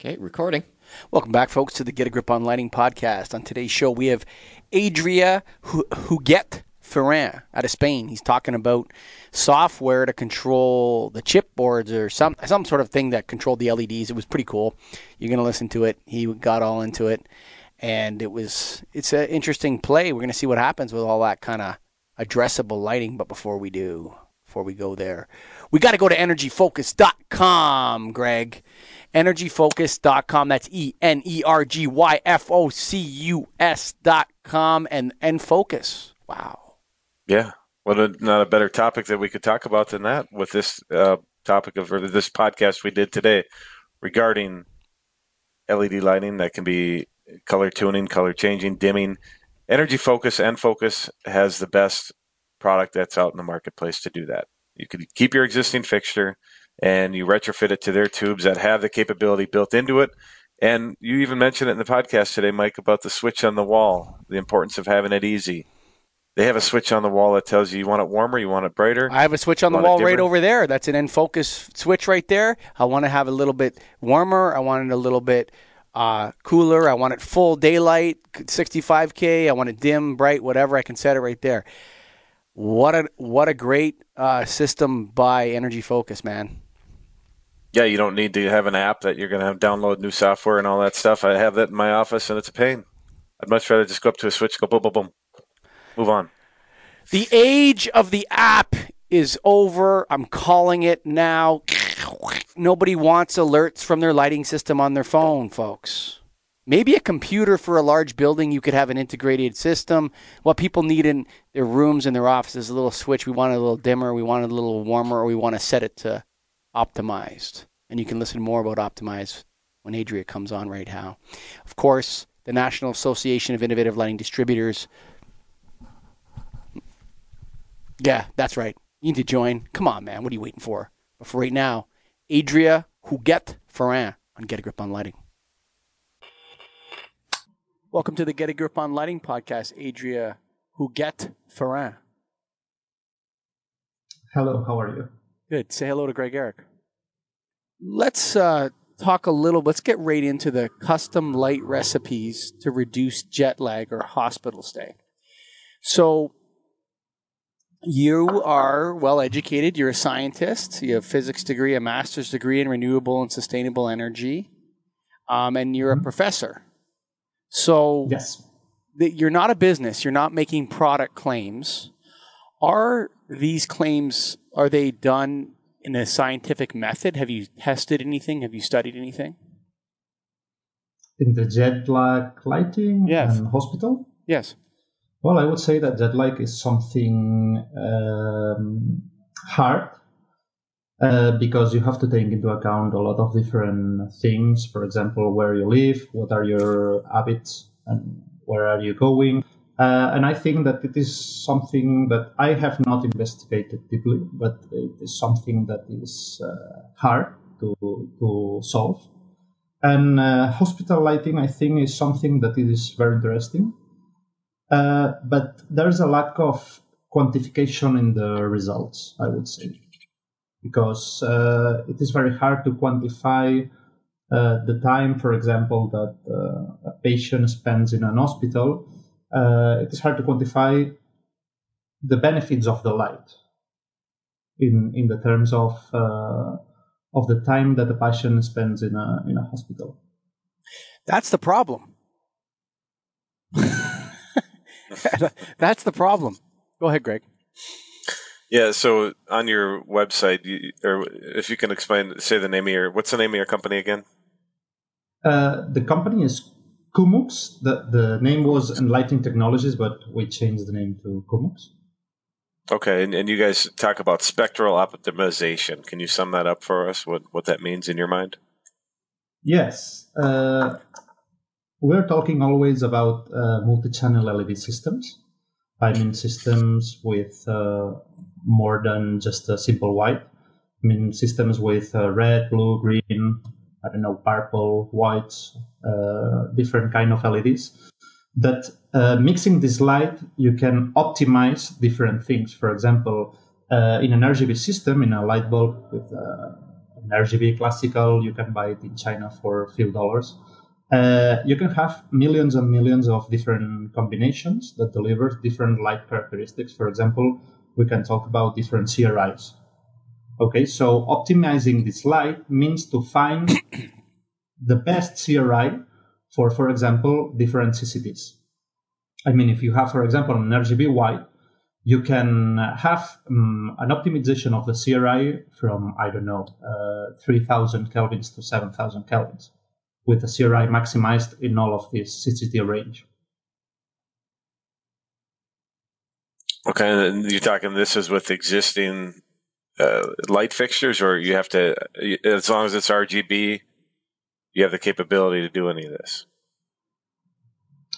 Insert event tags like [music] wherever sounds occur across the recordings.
Okay, recording. Welcome back, folks, to the Get a Grip on Lighting podcast. On today's show, we have Adria Huguet Ferran out of Spain. He's talking about software to control the chipboards or some some sort of thing that controlled the LEDs. It was pretty cool. You're going to listen to it. He got all into it, and it was it's an interesting play. We're going to see what happens with all that kind of addressable lighting. But before we do, before we go there, we got to go to energyfocus.com, Greg energyfocus.com. That's E N E R G Y F O C U S.com and and focus. Wow. Yeah. A, not a better topic that we could talk about than that with this uh, topic of this podcast we did today regarding LED lighting that can be color tuning, color changing, dimming. Energy Focus EnFocus has the best product that's out in the marketplace to do that. You could keep your existing fixture and you retrofit it to their tubes that have the capability built into it. And you even mentioned it in the podcast today, Mike, about the switch on the wall, the importance of having it easy. They have a switch on the wall that tells you you want it warmer, you want it brighter. I have a switch on the wall right over there. That's an EnFocus switch right there. I want to have a little bit warmer. I want it a little bit uh, cooler. I want it full daylight, 65K. I want it dim, bright, whatever. I can set it right there. What a what a great uh, system by Energy Focus, man yeah, you don't need to have an app that you're going to have download new software and all that stuff. I have that in my office, and it's a pain. I'd much rather just go up to a switch, go boom, boom, boom, move on. The age of the app is over. I'm calling it now. Nobody wants alerts from their lighting system on their phone, folks. Maybe a computer for a large building, you could have an integrated system. What people need in their rooms and their offices, a little switch. We want it a little dimmer, we want it a little warmer, or we want to set it to optimized. And you can listen more about optimized when Adria comes on right now. Of course, the National Association of Innovative Lighting Distributors. Yeah, that's right. You need to join. Come on, man. What are you waiting for? But for right now, Adria Huguet Ferran on Get a Grip on Lighting. Welcome to the Get a Grip on Lighting podcast, Adria Huguet Ferran. Hello, how are you? Good. Say hello to Greg Eric. Let's uh, talk a little. Let's get right into the custom light recipes to reduce jet lag or hospital stay. So, you are well educated. You're a scientist. You have a physics degree, a master's degree in renewable and sustainable energy, um, and you're mm-hmm. a professor. So, yes, the, you're not a business. You're not making product claims. Are these claims are they done in a scientific method? Have you tested anything? Have you studied anything? In the jet lag lighting yes. and hospital? Yes. Well, I would say that jet lag is something um, hard uh, because you have to take into account a lot of different things. For example, where you live, what are your habits, and where are you going. Uh, and I think that it is something that I have not investigated deeply, but it is something that is uh, hard to, to solve. And uh, hospital lighting, I think, is something that is very interesting. Uh, but there's a lack of quantification in the results, I would say, because uh, it is very hard to quantify uh, the time, for example, that a patient spends in an hospital uh, it is hard to quantify the benefits of the light in in the terms of uh, of the time that the patient spends in a in a hospital. That's the problem. [laughs] [laughs] That's the problem. Go ahead, Greg. Yeah. So on your website, you, or if you can explain, say the name of your what's the name of your company again? Uh, the company is Kumux. The, the name was Enlighting Technologies, but we changed the name to Kumux. Okay, and, and you guys talk about spectral optimization. Can you sum that up for us? What what that means in your mind? Yes, uh, we're talking always about uh, multi-channel LED systems. I mean systems with uh, more than just a simple white. I mean systems with uh, red, blue, green, I don't know, purple, white, uh, different kind of LEDs. That uh, mixing this light, you can optimize different things. For example, uh, in an RGB system, in a light bulb with a an RGB classical, you can buy it in China for a few dollars. Uh, you can have millions and millions of different combinations that deliver different light characteristics. For example, we can talk about different CRIs. Okay, so optimizing this light means to find [coughs] the best CRI for, for example, different CCTs. I mean, if you have, for example, an RGB white, you can have um, an optimization of the CRI from, I don't know, uh, 3000 kelvins to 7000 kelvins with the CRI maximized in all of this CCT range. Okay, and you're talking this is with existing uh, light fixtures, or you have to, as long as it's RGB, you have the capability to do any of this.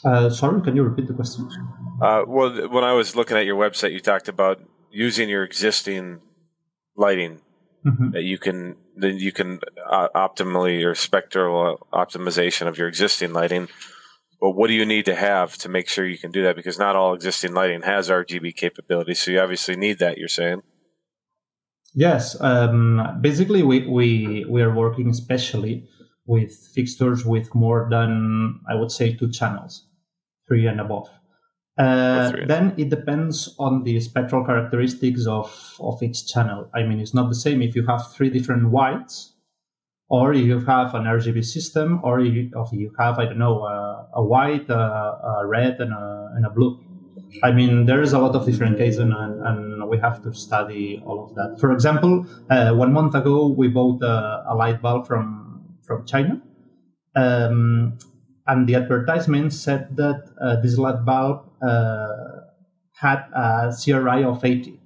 Uh, sorry, can you repeat the question? Uh, well, when I was looking at your website, you talked about using your existing lighting mm-hmm. that you can then you can uh, optimally or spectral optimization of your existing lighting. But what do you need to have to make sure you can do that? Because not all existing lighting has RGB capability, so you obviously need that. You're saying. Yes, um, basically we, we we are working especially with fixtures with more than I would say two channels three and above. Uh, then it depends on the spectral characteristics of, of each channel. I mean, it's not the same if you have three different whites, or you have an RGB system, or you, or you have, I don't know, a, a white, a, a, red, and a, and a blue. I mean, there is a lot of different cases, and, and we have to study all of that. For example, uh, one month ago, we bought a, a light bulb from, from China. Um, and the advertisement said that uh, this light bulb uh, had a CRI of 80.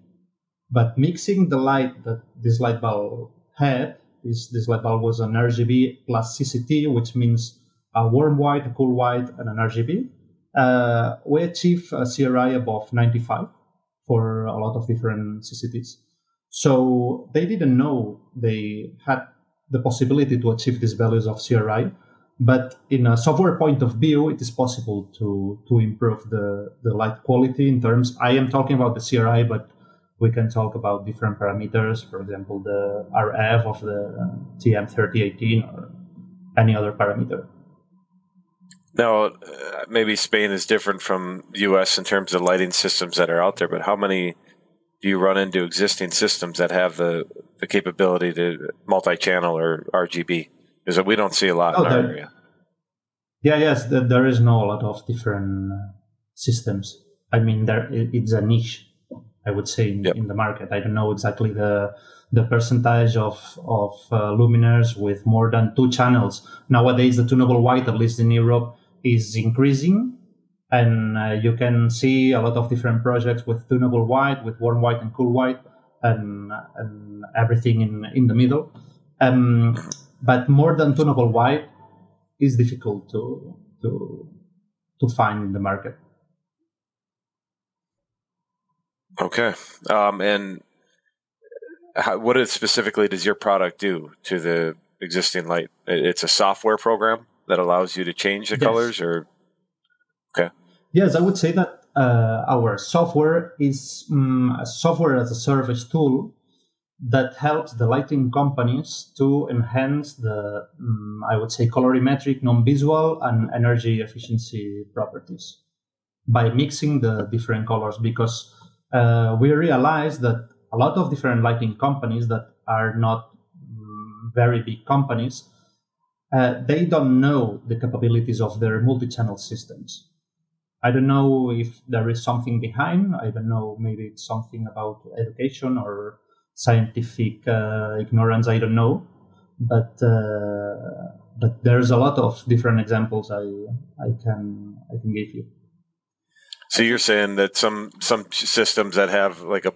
But mixing the light that this light bulb had, this, this light bulb was an RGB plus CCT, which means a warm white, a cool white, and an RGB. Uh, we achieved a CRI above 95 for a lot of different CCTs. So they didn't know they had the possibility to achieve these values of CRI but in a software point of view, it is possible to to improve the, the light quality in terms. I am talking about the CRI, but we can talk about different parameters. For example, the RF of the TM3018 or any other parameter. Now, uh, maybe Spain is different from the U.S. in terms of lighting systems that are out there, but how many do you run into existing systems that have the, the capability to multi-channel or RGB? Is that we don't see a lot oh, in our there, area. Yeah, yes, there is no a lot of different uh, systems. I mean, there it's a niche, I would say, in, yep. in the market. I don't know exactly the the percentage of of uh, luminaires with more than two channels. Nowadays, the tunable white, at least in Europe, is increasing, and uh, you can see a lot of different projects with tunable white, with warm white and cool white, and and everything in in the middle. Um, but more than tunable white is difficult to to to find in the market. Okay, um, and how, what is specifically does your product do to the existing light? It's a software program that allows you to change the yes. colors, or okay. Yes, I would say that uh, our software is um, a software as a service tool that helps the lighting companies to enhance the, um, I would say, colorimetric, non-visual, and energy efficiency properties by mixing the different colors. Because uh, we realize that a lot of different lighting companies that are not um, very big companies, uh, they don't know the capabilities of their multi-channel systems. I don't know if there is something behind. I don't know. Maybe it's something about education or scientific uh, ignorance. I don't know, but uh, but there's a lot of different examples I I can I can give you. So you're saying that some some systems that have like a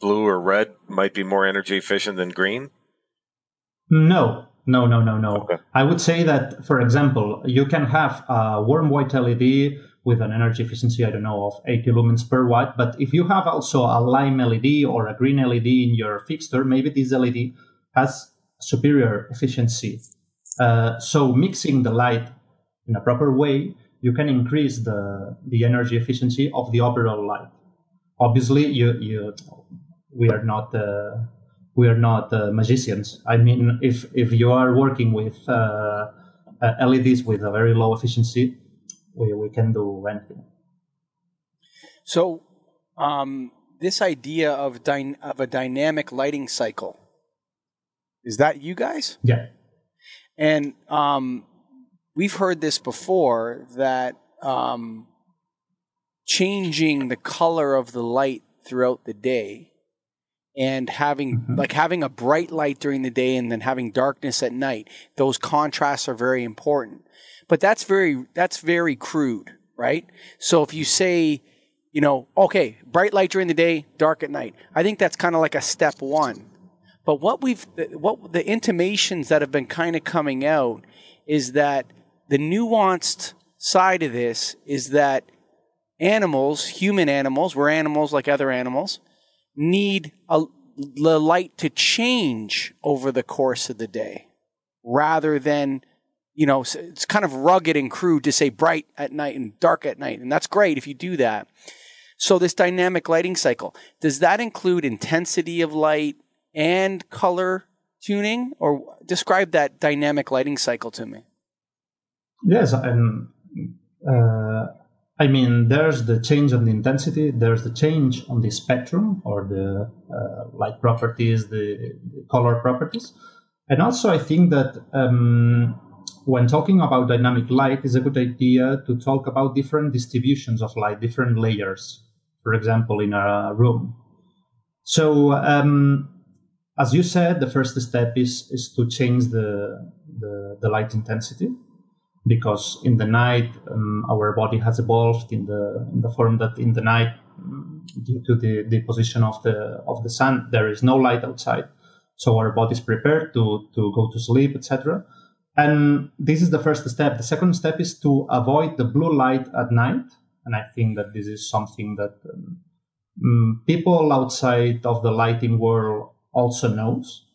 blue or red might be more energy efficient than green? No, no, no, no, no. Okay. I would say that, for example, you can have a warm white LED with an energy efficiency, I don't know, of 80 lumens per watt. But if you have also a lime LED or a green LED in your fixture, maybe this LED has superior efficiency. Uh, so mixing the light in a proper way, you can increase the, the energy efficiency of the overall light. Obviously, you, you, we are not uh, we are not uh, magicians. I mean, if if you are working with uh, uh LEDs with a very low efficiency, we, we can do anything. So, um, this idea of dy- of a dynamic lighting cycle is that you guys? Yeah. And um, we've heard this before that um, changing the color of the light throughout the day and having mm-hmm. like having a bright light during the day and then having darkness at night those contrasts are very important. But that's very that's very crude right? So if you say you know okay bright light during the day dark at night i think that's kind of like a step one. But what we've what the intimations that have been kind of coming out is that the nuanced side of this is that animals, human animals, we're animals like other animals, need a, the light to change over the course of the day rather than you know it's kind of rugged and crude to say bright at night and dark at night and that's great if you do that. So this dynamic lighting cycle does that include intensity of light and color tuning? Or describe that dynamic lighting cycle to me yes and uh, I mean, there's the change on the intensity, there's the change on the spectrum or the uh, light properties, the, the, color properties. And also, I think that um, when talking about dynamic light, it's a good idea to talk about different distributions of light, different layers, for example, in a room. So, um, as you said, the first step is, is to change the, the, the light intensity because in the night um, our body has evolved in the in the form that in the night um, due to the, the position of the of the sun there is no light outside. So our body is prepared to to go to sleep etc and this is the first step. The second step is to avoid the blue light at night. And i think that this is something that um, mm, people outside of the lighting world also knows.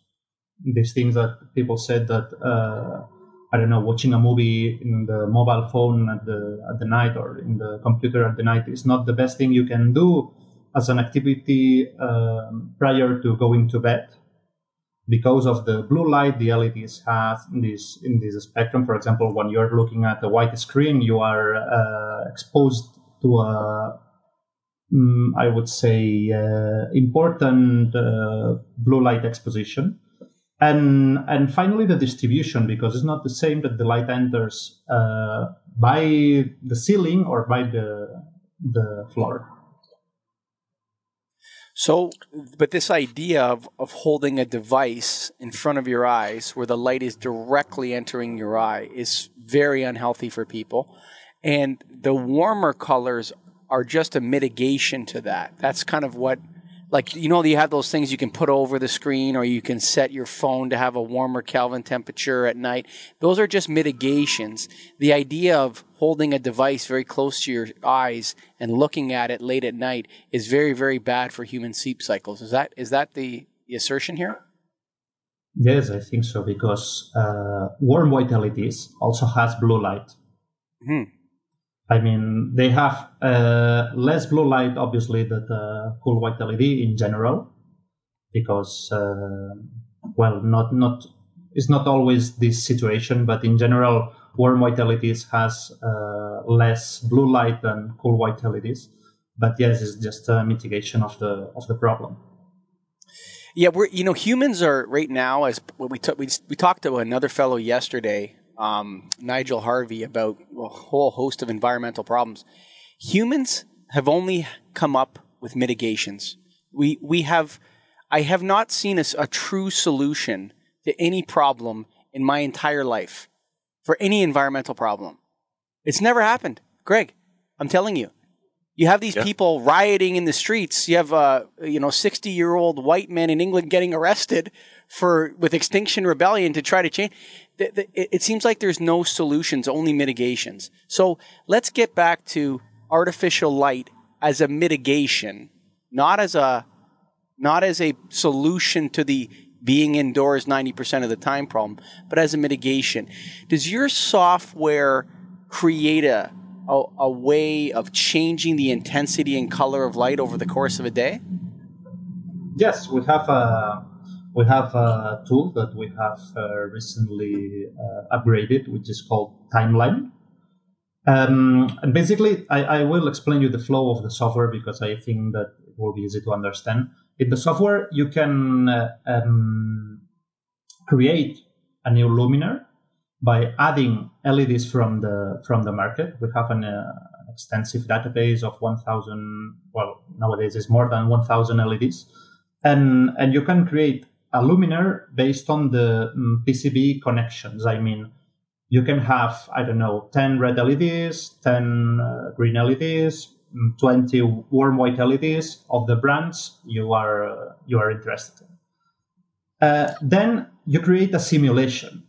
These things that people said that uh, I don't know, watching a movie in the mobile phone at the at the night or in the computer at the night is not the best thing you can do as an activity um, prior to going to bed because of the blue light the LEDs have in this in this spectrum. For example, when you're looking at a white screen, you are uh, exposed to a mm, I would say uh, important uh, blue light exposition and and finally the distribution because it's not the same that the light enters uh, by the ceiling or by the the floor. So but this idea of, of holding a device in front of your eyes where the light is directly entering your eye is very unhealthy for people. And the warmer colors are just a mitigation to that. That's kind of what like you know you have those things you can put over the screen or you can set your phone to have a warmer kelvin temperature at night. Those are just mitigations. The idea of holding a device very close to your eyes and looking at it late at night is very very bad for human sleep cycles. Is that is that the, the assertion here? Yes i think so because uh, warm white leds also has blue light. Mm-hmm. I mean, they have uh, less blue light, obviously, than the cool white LED in general, because uh, well, not not it's not always this situation, but in general, warm white LEDs has uh, less blue light than cool white LEDs. But yes, it's just a mitigation of the of the problem. Yeah, we're you know humans are right now as we t- we we talked to another fellow yesterday um, Nigel Harvey about a whole host of environmental problems. Humans have only come up with mitigations. We we have I have not seen a, a true solution to any problem in my entire life for any environmental problem. It's never happened, Greg. I'm telling you. You have these yeah. people rioting in the streets. You have a you know 60 year old white man in England getting arrested for with Extinction Rebellion to try to change the, the, it seems like there's no solutions, only mitigations. So let's get back to artificial light as a mitigation, not as a not as a solution to the being indoors 90% of the time problem, but as a mitigation. Does your software create a, a, a way of changing the intensity and color of light over the course of a day? Yes, we have a we have a tool that we have uh, recently uh, upgraded, which is called Timeline. Um, and basically, I, I, will explain you the flow of the software because I think that it will be easy to understand. In the software, you can uh, um, create a new luminaire by adding LEDs from the from the market. We have an uh, extensive database of 1,000. Well, nowadays it's more than 1,000 LEDs, and and you can create a luminaire based on the um, PCB connections. I mean, you can have I don't know 10 red LEDs, 10 uh, green LEDs, mm, 20 warm white LEDs of the brands you are uh, you are interested in. Uh, then you create a simulation,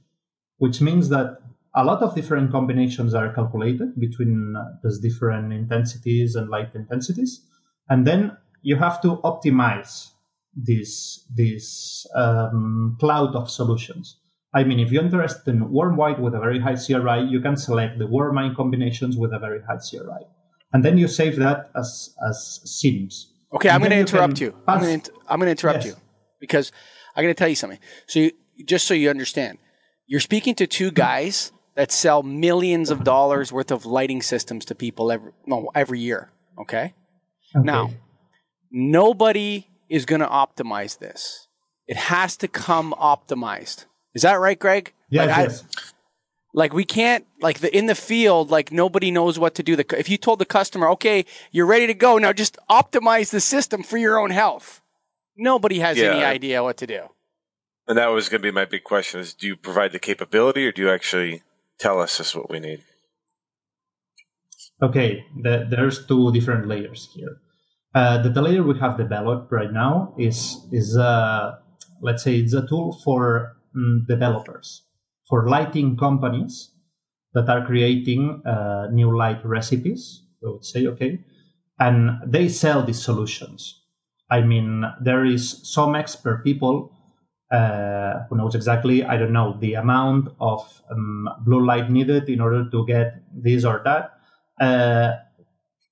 which means that a lot of different combinations are calculated between uh, those different intensities and light intensities, and then you have to optimize this this um, cloud of solutions. I mean, if you're interested in warm white with a very high CRI, you can select the warm white combinations with a very high CRI, and then you save that as as scenes. Okay, and I'm going to interrupt you. I'm going to I'm going to interrupt yes. you because I'm going to tell you something. So, you, just so you understand, you're speaking to two guys that sell millions of dollars worth of lighting systems to people every no, every year. Okay? okay. Now, nobody is going to optimize this. It has to come optimized. Is that right, Greg? Yes, like, yes. I, like we can't like the in the field like nobody knows what to do. The, if you told the customer, "Okay, you're ready to go. Now just optimize the system for your own health." Nobody has yeah. any idea what to do. And that was going to be my big question: is do you provide the capability, or do you actually tell us is what we need? Okay, the, there's two different layers here. Uh, the, the layer we have developed right now is is uh, let's say it's a tool for um, developers, for lighting companies that are creating uh, new light recipes. I would say okay, and they sell these solutions. I mean, there is some expert people uh, who knows exactly, I don't know, the amount of um, blue light needed in order to get this or that. Uh,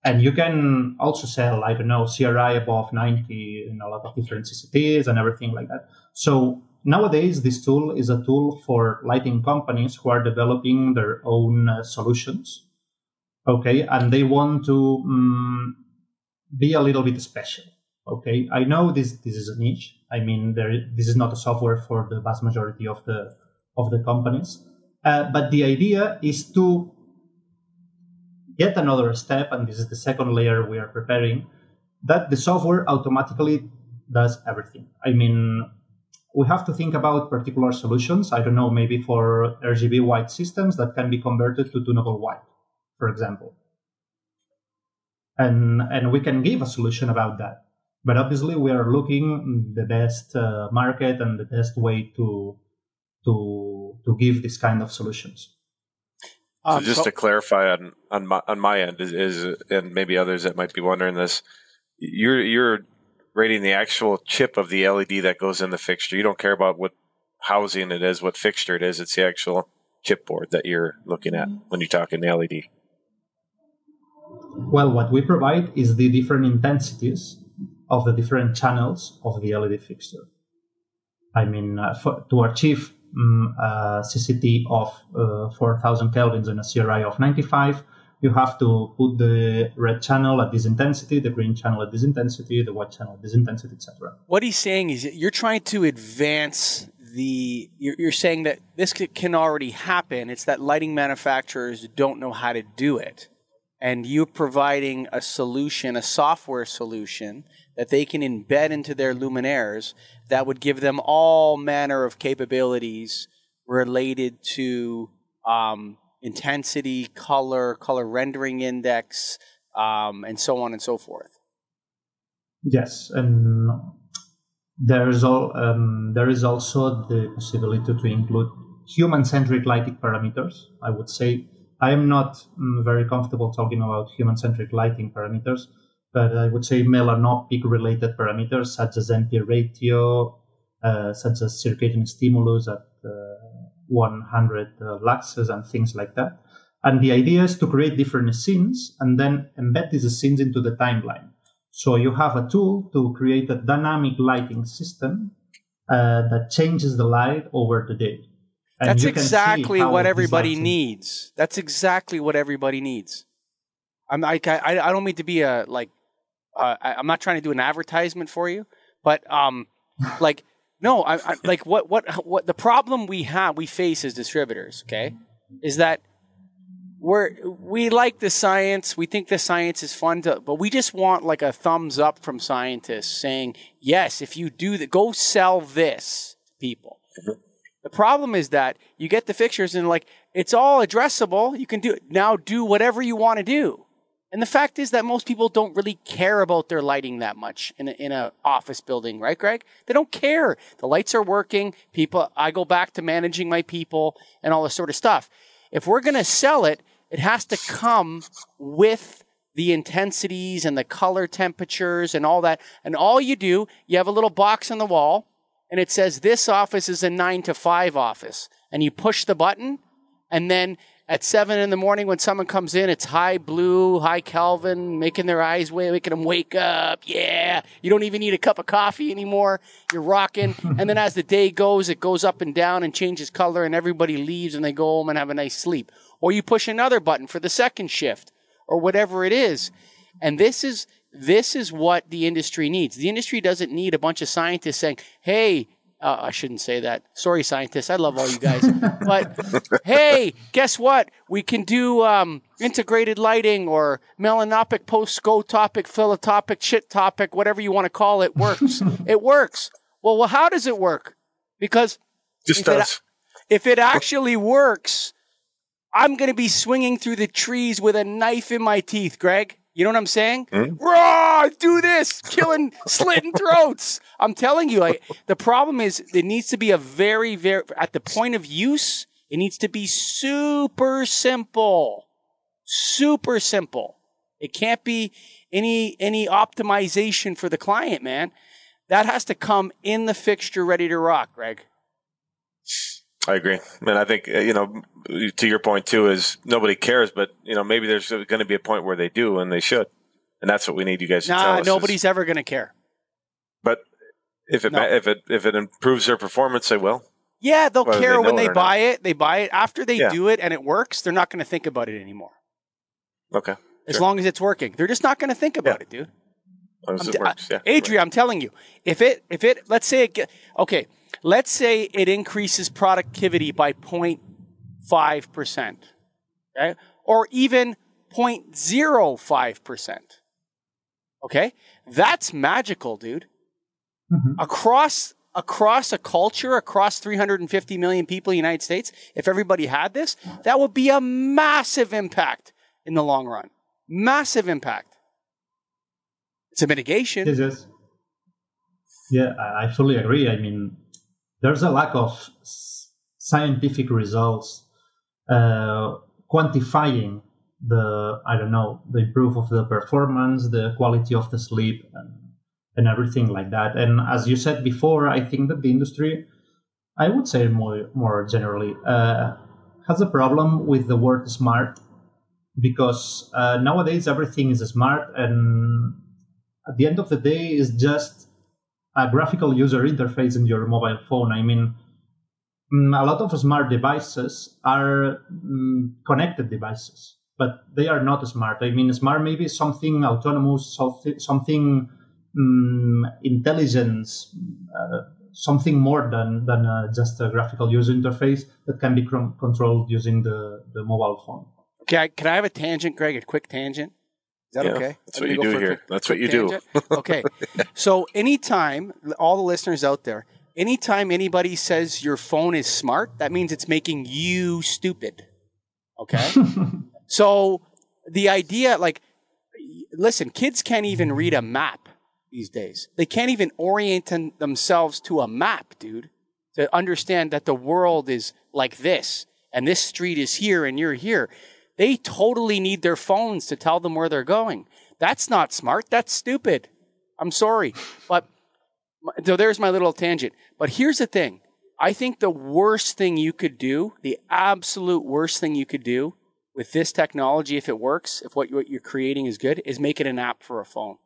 and you can also sell, I don't know, CRI above 90 in a lot of different CCTs and everything like that. So nowadays, this tool is a tool for lighting companies who are developing their own uh, solutions. Okay, and they want to um, be a little bit special. Okay, I know this this is a niche. I mean, there this is not a software for the vast majority of the of the companies, uh, but the idea is to yet another step, and this is the second layer we are preparing, that the software automatically does everything. I mean, we have to think about particular solutions. I don't know, maybe for RGB white systems that can be converted to tunable white, for example. And, and we can give a solution about that. But obviously, we are looking the best uh, market and the best way to to to give this kind of solutions. So um, just so, to clarify on on my, on my end is, is, and maybe others that might be wondering this, you're you're rating the actual chip of the LED that goes in the fixture. You don't care about what housing it is, what fixture it is. It's the actual chipboard that you're looking at when you're talking the LED. Well, what we provide is the different intensities of the different channels of the LED fixture. I mean, uh, for, to achieve um, a CCT of uh, 4000 kelvins and a CRI of 95, you have to put the red channel at this intensity, the green channel at this intensity, the white channel at this intensity, etc. What he's saying is you're trying to advance the. You're, you're saying that this can already happen. It's that lighting manufacturers don't know how to do it, and you're providing a solution, a software solution that they can embed into their luminaires that would give them all manner of capabilities related to um, intensity, color, color rendering index, um, and so on and so forth. Yes, and there is all um, there is also the possibility to include human-centric lighting parameters. I would say I am not mm, very comfortable talking about human-centric lighting parameters but I would say melanopic related parameters such as NP ratio, uh, such as circadian stimulus at uh, 100 uh, luxes and things like that. And the idea is to create different scenes and then embed these scenes into the timeline. So you have a tool to create a dynamic lighting system uh, that changes the light over the day. And That's exactly what everybody needs. That's exactly what everybody needs. I'm I, I, I don't mean to be a like uh, I, am not trying to do an advertisement for you, but um, [laughs] like no, I, I like what what what the problem we have we face as distributors, okay, is that we're we like the science. We think the science is fun to, but we just want like a thumbs up from scientists saying, yes, if you do that, go sell this people. The problem is that you get the fixtures and like it's all addressable. You can do it now do whatever you want to do. And the fact is that most people don't really care about their lighting that much in a, in a office building, right, Greg? They don't care. The lights are working. People, I go back to managing my people and all this sort of stuff. If we're going to sell it, it has to come with the intensities and the color temperatures and all that. And all you do, you have a little box on the wall and it says this office is a nine to five office. And you push the button and then at seven in the morning when someone comes in, it's high blue, high Kelvin, making their eyes wake, making them wake up. Yeah. You don't even need a cup of coffee anymore. You're rocking. [laughs] and then as the day goes, it goes up and down and changes color and everybody leaves and they go home and have a nice sleep. Or you push another button for the second shift or whatever it is. And this is, this is what the industry needs. The industry doesn't need a bunch of scientists saying, Hey, uh, I shouldn't say that. Sorry, scientists. I love all you guys. but hey, guess what? We can do um, integrated lighting or melanopic post scotopic, philotopic, shit topic, whatever you want to call it. Works. [laughs] it works. Well, well, how does it work? Because just if does. It, if it actually works, I'm going to be swinging through the trees with a knife in my teeth, Greg. You know what I'm saying? Mm-hmm. Raw, do this, killing, [laughs] slitting throats. I'm telling you, I, the problem is it needs to be a very, very, at the point of use, it needs to be super simple. Super simple. It can't be any, any optimization for the client, man. That has to come in the fixture ready to rock, Greg. I agree. And I think, uh, you know, to your point too, is nobody cares, but, you know, maybe there's going to be a point where they do and they should. And that's what we need you guys to nah, tell us. Nobody's is, ever going to care. But if it, no. if it, if it improves their performance, they will. Yeah, they'll care they when they buy not. it. They buy it after they yeah. do it and it works. They're not going to think about it anymore. Okay. As sure. long as it's working, they're just not going to think about yeah. it, dude. As long as it works, yeah. Adria, I'm telling you, if it, if it, let's say it, get, okay, Let's say it increases productivity by 0.5%, okay? Or even 0.05%. Okay? That's magical, dude. Mm-hmm. Across across a culture, across 350 million people in the United States, if everybody had this, that would be a massive impact in the long run. Massive impact. It's a mitigation. Yes, yes. Yeah, I fully agree. I mean, there's a lack of scientific results uh, quantifying the I don't know the improve of the performance, the quality of the sleep, and, and everything like that. And as you said before, I think that the industry, I would say more more generally, uh, has a problem with the word smart because uh, nowadays everything is smart, and at the end of the day, is just a graphical user interface in your mobile phone. I mean, mm, a lot of smart devices are mm, connected devices, but they are not smart. I mean, smart maybe something autonomous, something um, intelligence, uh, something more than than uh, just a graphical user interface that can be controlled using the, the mobile phone. Can I have a tangent, Greg? A quick tangent. Is that yeah, okay? That's what you do here. that's what you tangent? do. okay. [laughs] So anytime, all the listeners out there, anytime anybody says your phone is smart, that means it's making you stupid. Okay. [laughs] so the idea, like, listen, kids can't even read a map these days. They can't even orient themselves to a map, dude, to understand that the world is like this and this street is here and you're here. They totally need their phones to tell them where they're going. That's not smart. That's stupid. I'm sorry. But so there's my little tangent. But here's the thing. I think the worst thing you could do, the absolute worst thing you could do with this technology, if it works, if what you're creating is good, is make it an app for a phone.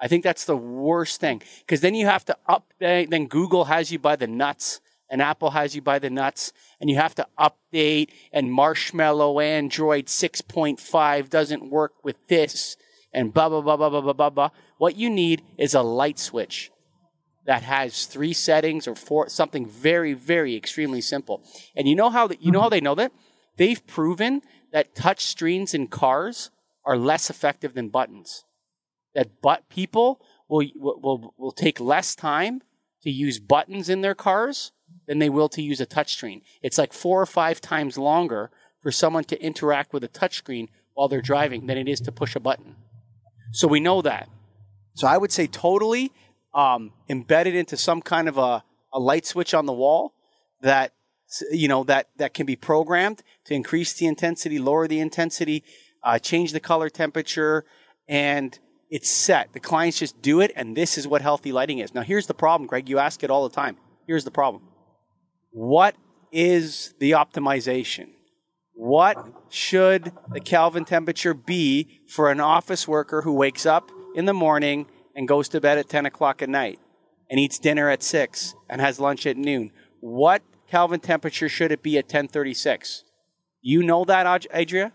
I think that's the worst thing because then you have to update. Then Google has you by the nuts, and Apple has you by the nuts and you have to update and marshmallow Android 6.5 doesn't work with this and blah, blah, blah, blah, blah, blah, blah, blah. What you need is a light switch that has three settings or four, something very, very extremely simple. And you know how, the, you know how mm-hmm. they know that? They've proven that touch screens in cars are less effective than buttons. That but people will, will, will take less time to use buttons in their cars than they will to use a touchscreen. It's like four or five times longer for someone to interact with a touchscreen while they're driving than it is to push a button. So we know that. So I would say totally um, embedded into some kind of a, a light switch on the wall that you know that that can be programmed to increase the intensity, lower the intensity, uh, change the color temperature, and it's set. The clients just do it, and this is what healthy lighting is. Now, here's the problem, Greg. You ask it all the time. Here's the problem. What is the optimization? What should the Kelvin temperature be for an office worker who wakes up in the morning and goes to bed at 10 o'clock at night and eats dinner at 6 and has lunch at noon? What Kelvin temperature should it be at 1036? You know that, Adria?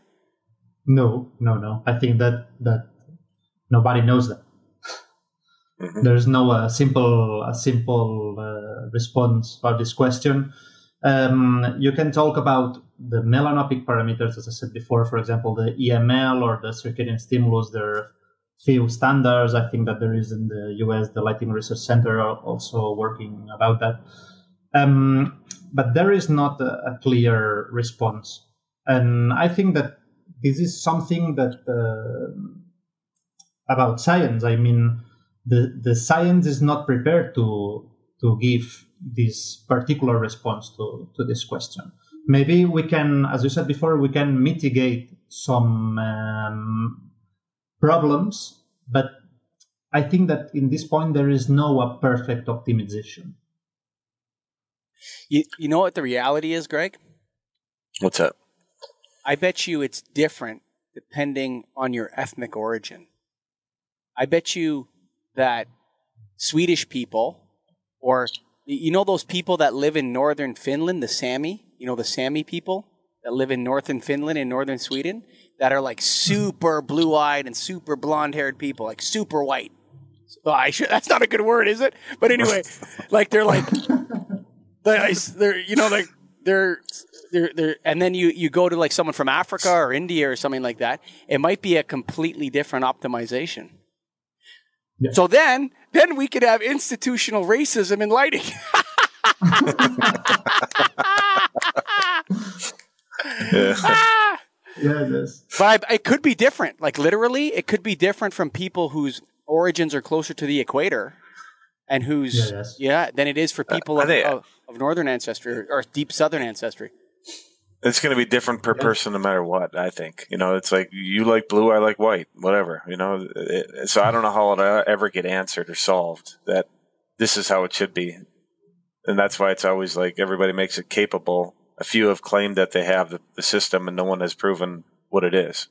No, no, no. I think that that nobody knows that. Mm-hmm. There's no uh, simple a simple uh, response about this question. Um, you can talk about the melanopic parameters, as I said before. For example, the EML or the circadian stimulus. There are few standards. I think that there is in the US the Lighting Research Center also working about that. Um, but there is not a, a, clear response, and I think that this is something that. Uh, about science. I mean, the, the science is not prepared to, to give this particular response to, to this question. Maybe we can, as you said before, we can mitigate some um, problems, but I think that in this point there is no a perfect optimization. You, you know what the reality is, Greg? What's up? I bet you it's different depending on your ethnic origin. I bet you that Swedish people, or you know those people that live in northern Finland, the Sami, you know the Sami people that live in northern Finland and northern Sweden, that are like super blue-eyed and super blonde-haired people, like super white. So I should, that's not a good word, is it? But anyway, [laughs] like they're like they're, they're you know like they're they're, they're, and then you, you go to like someone from Africa or India or something like that, it might be a completely different optimization. Yeah. So then, then we could have institutional racism in lighting. [laughs] yeah. yeah, it is. But I, it could be different. Like literally, it could be different from people whose origins are closer to the equator, and whose yeah, yeah than it is for uh, people uh, of, they, of, of, northern ancestry or, or deep southern ancestry it's going to be different per yeah. person no matter what i think. You know it's like you like blue i like white whatever you know? It, so i don't know how it'll ever get answered or solved that this is how it should be. And that's why it's always like everybody makes it capable. A few have claimed that they have the, the system and no one has proven what it is.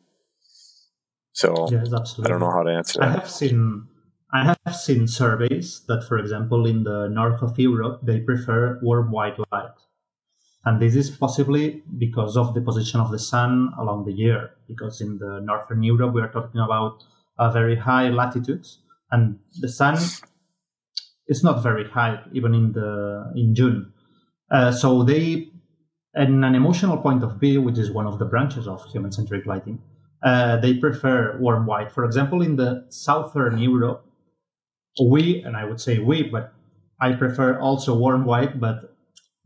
So yes, i don't know how to answer that. i have seen I have seen surveys that, for example, in the north of Europe, they prefer warm white light and this is possibly because of the position of the sun along the year, because in the northern Europe, we are talking about a very high latitudes, and the sun is not very high, even in the in June. Uh, so they, in an emotional point of view, which is one of the branches of human-centric lighting, uh, they prefer warm white. For example, in the southern Europe, we, and I would say we, but I prefer also warm white, but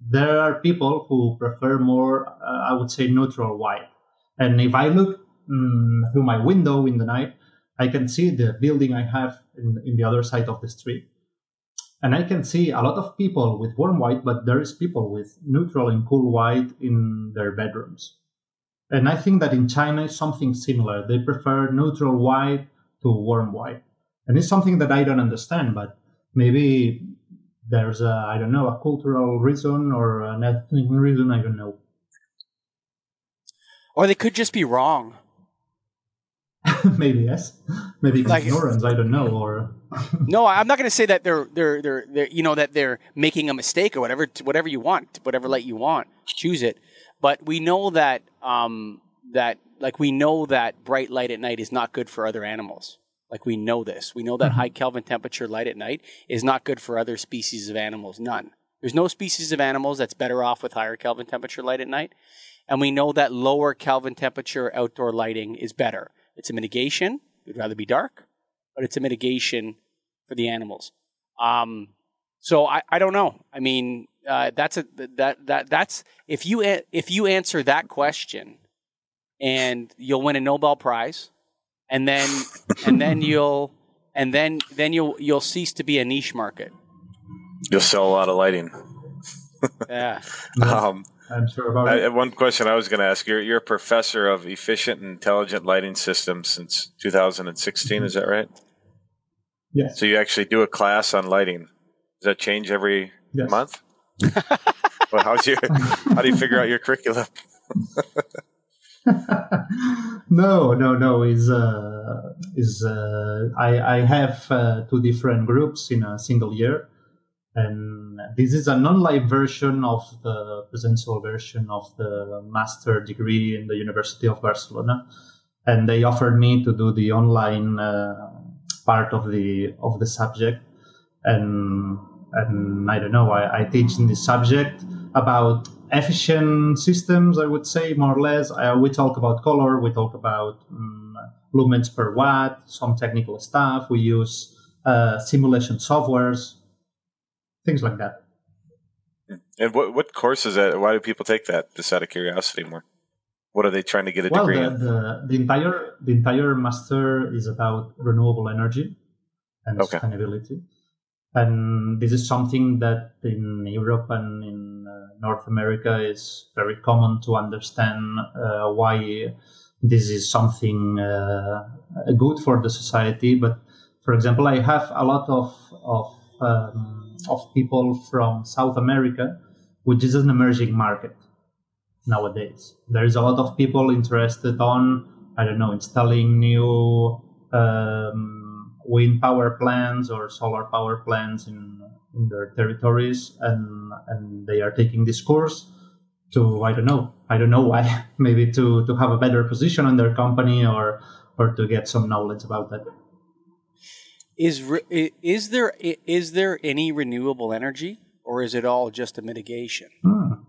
there are people who prefer more, uh, I would say, neutral white. And if I look um, through my window in the night, I can see the building I have in, in the other side of the street. And I can see a lot of people with warm white, but there is people with neutral and cool white in their bedrooms. And I think that in China is something similar. They prefer neutral white to warm white. And it's something that I don't understand, but maybe there's a I don't know a cultural reason or an ethnic reason I don't know. Or they could just be wrong. [laughs] maybe yes. Maybe Like- ignorance. I don't know. Or [laughs] No, I'm not going to say that they're, they're they're they're you know that they're making a mistake or whatever. Whatever you want, whatever light you want, choose it. But we know that um, that like we know that bright light at night is not good for other animals. Like we know this. We know that high Kelvin temperature light at night is not good for other species of animals. None. There's no species of animals that's better off with higher Kelvin temperature light at night. And we know that lower Kelvin temperature outdoor lighting is better. It's a mitigation. We'd rather be dark, but it's a mitigation for the animals. Um, so I, I don't know. I mean, uh, that's a that that that's if you if you answer that question, and you'll win a Nobel Prize, and then and then you'll and then then you'll you'll cease to be a niche market. You'll sell a lot of lighting. Yeah. Um, I'm sure about I, one question I was going to ask you're, you're a professor of efficient and intelligent lighting systems since 2016, is that right? Yes. So you actually do a class on lighting. Does that change every Yes. month? [laughs] well, how's your, how do you figure out your curriculum? [laughs] [laughs] no, no, no. Is uh, is uh, I I have uh, two different groups in a single year, and this is a non-live version of the presential version of the master degree in the University of Barcelona, and they offered me to do the online uh, part of the of the subject, and and I don't know. I, I teach in this subject about efficient systems. I would say more or less. Uh, we talk about color. We talk about um, lumens per watt. Some technical stuff. We use uh, simulation softwares, things like that. And what, what course is that? Why do people take that? Just out of curiosity more. What are they trying to get a Well, degree the, in? the, the entire the entire master is about renewable energy and Okay. sustainability, and this is something that in Europe and in uh, North America is very common to understand uh, why this is something uh, good for the society. But for example, I have a lot of of um, of people from South America, which is an emerging market nowadays. There is a lot of people interested on, I don't know, installing new um, wind power plants or solar power plants in in their territories, and and they are taking this course to I don't know, I don't know why, [laughs] maybe to to have a better position in their company or or to get some knowledge about that. Is re- is there is there any renewable energy, or is it all just a mitigation? Hmm.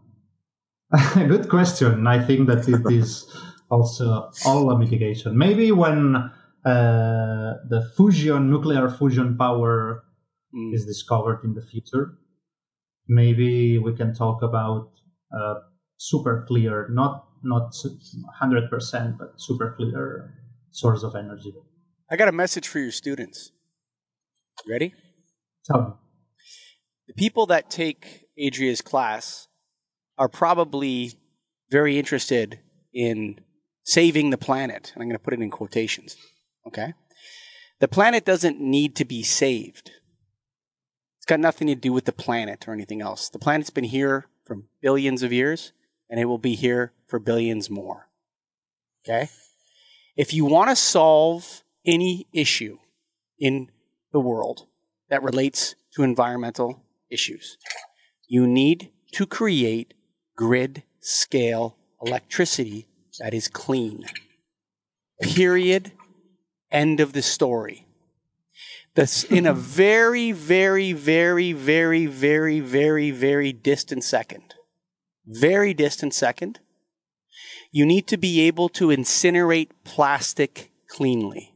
[laughs] Good question. I think that it is also all a mitigation. Maybe when uh, the fusion, nuclear fusion power Mm. is discovered in the future, maybe we can talk about uh, super clear, not not hundred percent, but super clear source of energy. I got a message for your students. Ready? Tell me. The people that take Adria's class are probably very interested in saving the planet. And I'm going to put it in quotations. Okay? The planet doesn't need to be saved. It's got nothing to do with the planet or anything else. The planet's been here for billions of years, and it will be here for billions more. Okay? If you want to solve any issue in the world that relates to environmental issues, you need to create grid scale electricity that is clean. Period. End of the story. This in a [laughs] very, very, very, very, very, very, very distant second. Very distant second. You need to be able to incinerate plastic cleanly.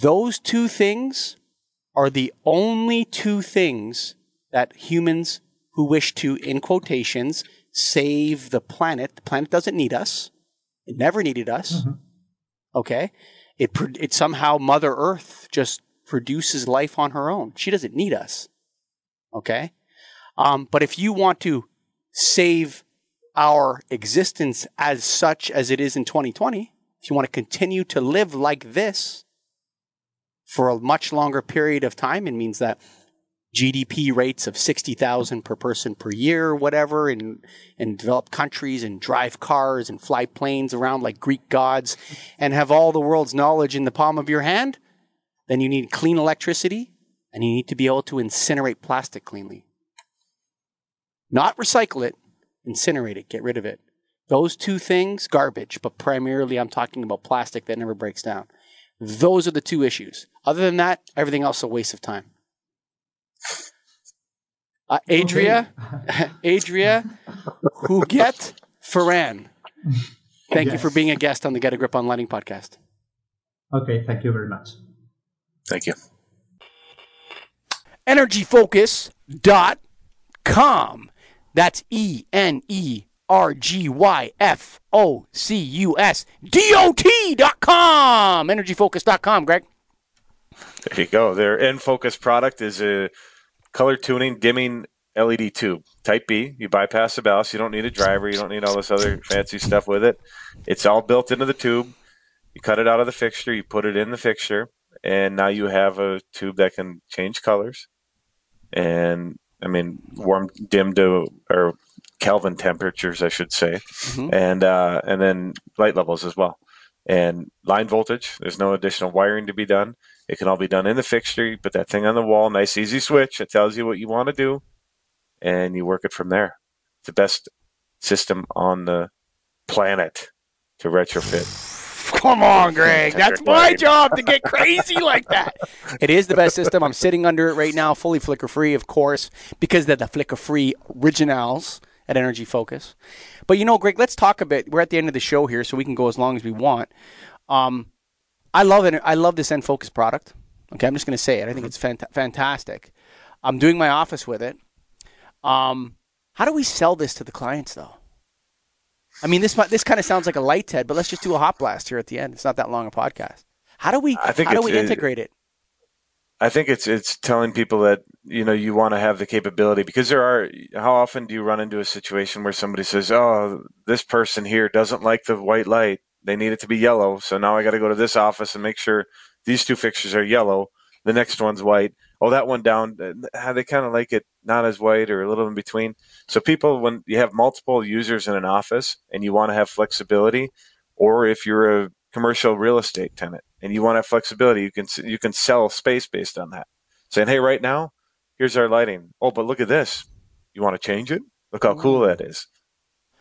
Those two things are the only two things that humans who wish to, in quotations, save the planet. The planet doesn't need us. It never needed us. Mhm. Okay. It, it somehow Mother Earth just produces life on her own. She doesn't need us. Okay. Um, but if you want to save our existence as such as it is in 2020, if you want to continue to live like this for a much longer period of time, it means that GDP rates of 60,000 per person per year, or whatever, in, in developed countries and drive cars and fly planes around like Greek gods and have all the world's knowledge in the palm of your hand, then you need clean electricity and you need to be able to incinerate plastic cleanly. Not recycle it, incinerate it, get rid of it. Those two things, garbage, but primarily I'm talking about plastic that never breaks down. Those are the two issues. Other than that, everything else is a waste of time. Uh, Adria, [laughs] Adria, Huguet Ferran. Thank you for being a guest on the Get a Grip on Lighting podcast. Okay, thank you very much. Thank you. EnergyFocus.com. That's E N E R G Y F O C U S D O T dot com. EnergyFocus.com, Greg. There you go. Their EnFocus product is a color tuning dimming LED tube. Type B. You bypass the ballast. You don't need a driver. You don't need all this other fancy stuff with it. It's all built into the tube. You cut it out of the fixture. You put it in the fixture, and now you have a tube that can change colors. And I mean, warm, dim to or Kelvin temperatures, I should say, Mhm. and uh, and then light levels as well. And line voltage. There's no additional wiring to be done. It can all be done in the fixture. You put that thing on the wall, nice easy switch. It tells you what you want to do, and you work it from there. It's the best system on the planet to retrofit. Come on, Greg. That's my job to get crazy like that. [laughs] It is the best system. I'm sitting under it right now, fully flicker free, of course, because they're the flicker free originals at Energy Focus. But you know, Greg, let's talk a bit. We're at the end of the show here, so we can go as long as we want. Um, I love it. I love this EnFocus product. Okay, I'm just going to say it. I think it's fant- fantastic. I'm doing my office with it. Um, how do we sell this to the clients, though? I mean, this this kind of sounds like a light head, but let's just do a hot blast here at the end. It's not that long a podcast. How do we? I think how do we integrate it? I think it's it's telling people that you know you want to have the capability because there are how often do you run into a situation where somebody says, "Oh, this person here doesn't like the white light. They need it to be yellow. So now I got to go to this office and make sure these two fixtures are yellow. The next one's white. Oh, that one down. uh, They kind of like it not as white or a little in between. So people, when you have multiple users in an office and you want to have flexibility, or if you're a commercial real estate tenant and you want to have flexibility, you can you can sell space based on that. Saying, hey, right now, here's our lighting. Oh, but look at this. You want to change it? Look how cool that is.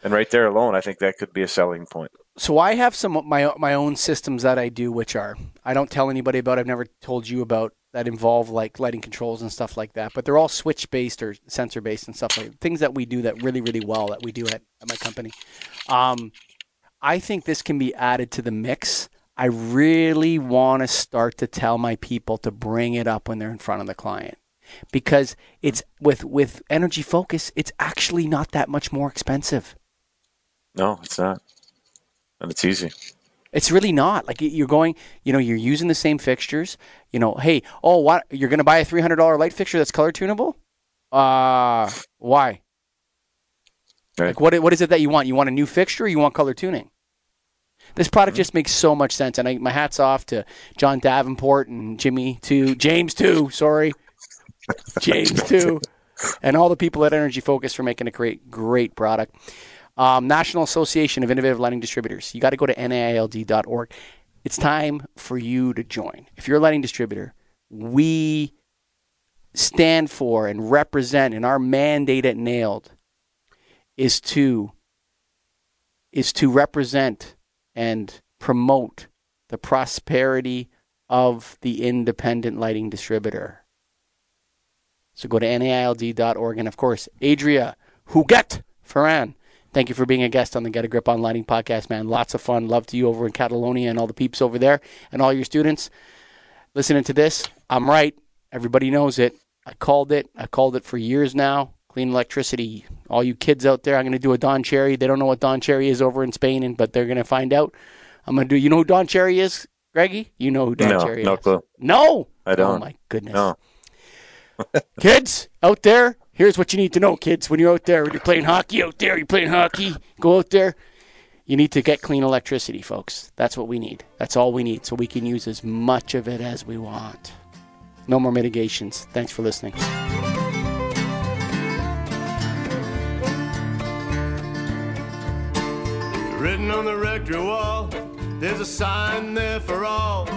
And right there alone, I think that could be a selling point. So I have some of my my own systems that I do, which are I don't tell anybody about. I've never told you about that involve like lighting controls and stuff like that. But they're all switch based or sensor based and stuff like things that we do that really really well that we do at, at my company. Um, I think this can be added to the mix. I really want to start to tell my people to bring it up when they're in front of the client because it's with with energy focus. It's actually not that much more expensive. No, it's not. And it's easy. It's really not. Like you're going, you know, you're using the same fixtures. You know, hey, oh, what? You're going to buy a three hundred dollar light fixture that's color tunable? Uh, why? Right. Like what? What is it that you want? You want a new fixture? or You want color tuning? This product just makes so much sense, and I, my hats off to John Davenport and Jimmy too, James too. Sorry, James too, [laughs] and all the people at Energy Focus for making a great, great product. Um, National Association of Innovative Lighting Distributors. You got to go to naild.org. It's time for you to join. If you're a lighting distributor, we stand for and represent, and our mandate at NAILD is to is to represent and promote the prosperity of the independent lighting distributor. So go to naild.org. And of course, Adria Huguet Ferran, thank you for being a guest on the Get a Grip on Lighting podcast, man. Lots of fun. Love to you over in Catalonia and all the peeps over there and all your students. Listening to this, I'm right. Everybody knows it. I called it. I called it for years now. Clean electricity. All you kids out there, I'm going to do a Don Cherry. They don't know what Don Cherry is over in Spain, and but they're going to find out. I'm going to do. You know who Don Cherry is, Greggy? You know who Don no, Cherry no is? clue. No, I don't. Oh my goodness. No. [laughs] kids out there, here's what you need to know, kids. When you're out there, when you're playing hockey out there, you're playing hockey, go out there. You need to get clean electricity, folks. That's what we need. That's all we need. So we can use as much of it as we want. No more mitigations. Thanks for listening. Written on the rectory wall, there's a sign there for all.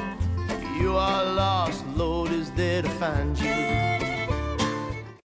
You are lost, the Lord is there to find you.